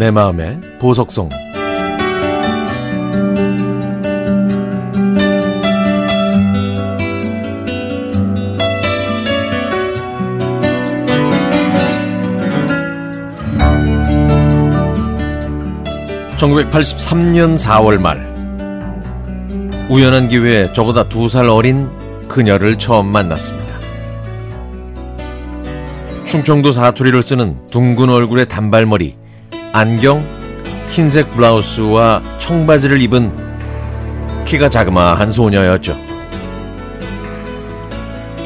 내 마음의 보석성 (1983년 4월) 말 우연한 기회에 저보다 두 살 어린 그녀를 처음 만났습니다. 충청도 사투리를 쓰는 둥근 얼굴의 단발머리, 안경, 흰색 블라우스와 청바지를 입은 키가 자그마한 소녀였죠.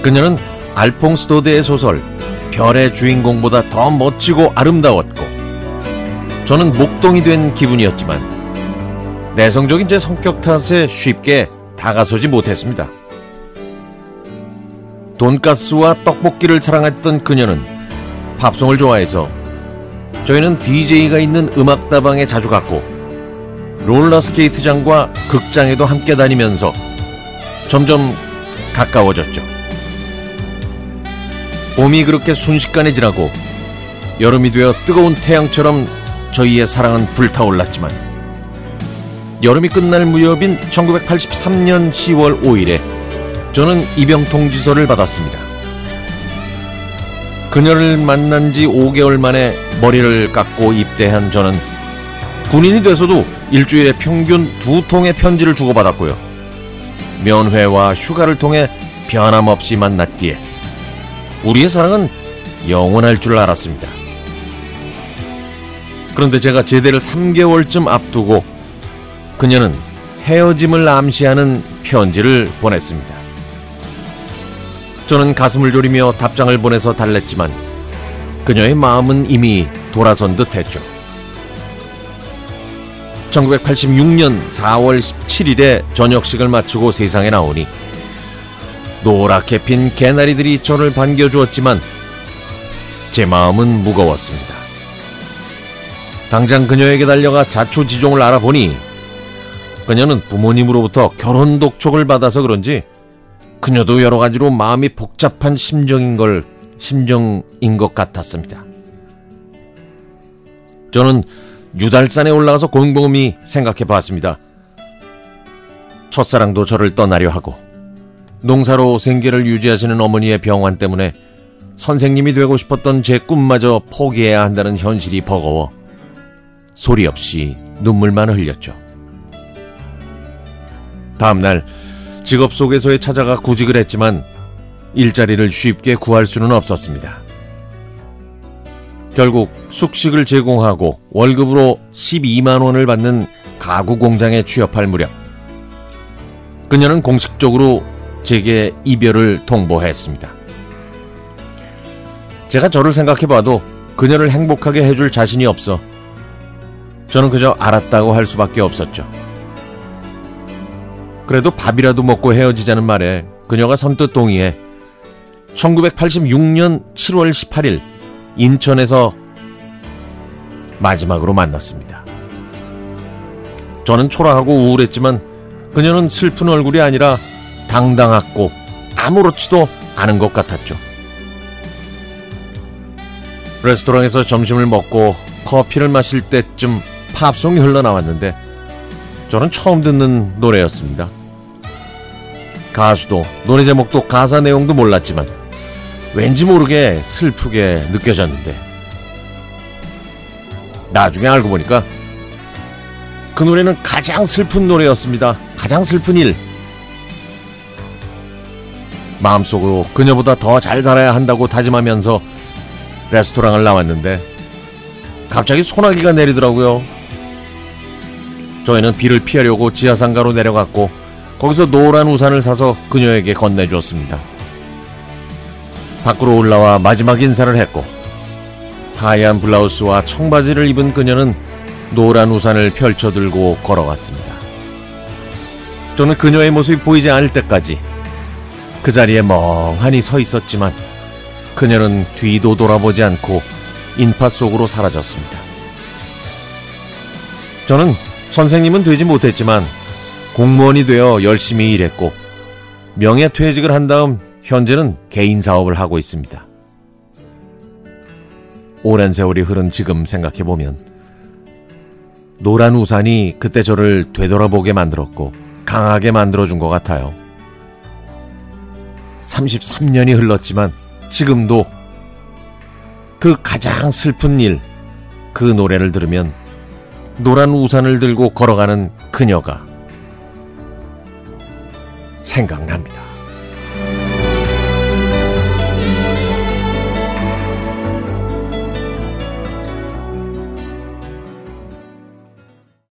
그녀는 알퐁스 도데의 소설 별의 주인공보다 더 멋지고 아름다웠고 저는 목동이 된 기분이었지만 내성적인 제 성격 탓에 쉽게 다가서지 못했습니다. 돈가스와 떡볶이를 사랑했던 그녀는 팝송을 좋아해서 저희는 DJ가 있는 음악다방에 자주 갔고 롤러스케이트장과 극장에도 함께 다니면서 점점 가까워졌죠. 봄이 그렇게 순식간에 지나고 여름이 되어 뜨거운 태양처럼 저희의 사랑은 불타올랐지만 여름이 끝날 무렵인 1983년 10월 5일에 저는 입영 통지서를 받았습니다. 그녀를 만난 지 5개월 만에 머리를 깎고 입대한 저는 군인이 돼서도 일주일에 평균 두 통의 편지를 주고받았고요. 면회와 휴가를 통해 변함없이 만났기에 우리의 사랑은 영원할 줄 알았습니다. 그런데 제가 제대를 3개월쯤 앞두고 그녀는 헤어짐을 암시하는 편지를 보냈습니다. 저는 가슴을 졸이며 답장을 보내서 달랬지만 그녀의 마음은 이미 돌아선 듯 했죠. 1986년 4월 17일에 저녁식을 마치고 세상에 나오니 노랗게 핀 개나리들이 저를 반겨주었지만 제 마음은 무거웠습니다. 당장 그녀에게 달려가 자초지종을 알아보니 그녀는 부모님으로부터 결혼 독촉을 받아서 그런지 그녀도 여러 가지로 마음이 복잡한 심정인 걸 심정인 것 같았습니다. 저는 유달산에 올라가서 곰곰이 생각해 봤습니다. 첫사랑도 저를 떠나려 하고 농사로 생계를 유지하시는 어머니의 병환 때문에 선생님이 되고 싶었던 제 꿈마저 포기해야 한다는 현실이 버거워 소리 없이 눈물만 흘렸죠. 다음날 직업 속에서의 찾아가 구직을 했지만 일자리를 쉽게 구할 수는 없었습니다. 결국 숙식을 제공하고 월급으로 12만 원을 받는 가구 공장에 취업할 무렵 그녀는 공식적으로 제게 이별을 통보했습니다. 제가 저를 생각해봐도 그녀를 행복하게 해줄 자신이 없어 저는 그저 알았다고 할 수밖에 없었죠. 그래도 밥이라도 먹고 헤어지자는 말에 그녀가 선뜻 동의해 1986년 7월 18일 인천에서 마지막으로 만났습니다. 저는 초라하고 우울했지만 그녀는 슬픈 얼굴이 아니라 당당하고 아무렇지도 않은 것 같았죠. 레스토랑에서 점심을 먹고 커피를 마실 때쯤 팝송이 흘러나왔는데 저는 처음 듣는 노래였습니다. 가수도 노래 제목도 가사 내용도 몰랐지만 왠지 모르게 슬프게 느껴졌는데 나중에 알고 보니까 그 노래는 가장 슬픈 노래였습니다. 가장 슬픈 일. 마음속으로 그녀보다 더 잘 살아야 한다고 다짐하면서 레스토랑을 나왔는데 갑자기 소나기가 내리더라고요. 저희는 비를 피하려고 지하상가로 내려갔고 거기서 노란 우산을 사서 그녀에게 건네주었습니다. 밖으로 올라와 마지막 인사를 했고 하얀 블라우스와 청바지를 입은 그녀는 노란 우산을 펼쳐 들고 걸어갔습니다. 저는 그녀의 모습이 보이지 않을 때까지 그 자리에 멍하니 서 있었지만 그녀는 뒤도 돌아보지 않고 인파 속으로 사라졌습니다. 저는 선생님은 되지 못했지만 공무원이 되어 열심히 일했고 명예 퇴직을 한 다음 현재는 개인 사업을 하고 있습니다. 오랜 세월이 흐른 지금 생각해보면 노란 우산이 그때 저를 되돌아보게 만들었고 강하게 만들어준 것 같아요. 33년이 흘렀지만 지금도 그 가장 슬픈 일, 그 노래를 들으면 노란 우산을 들고 걸어가는 그녀가 생각납니다.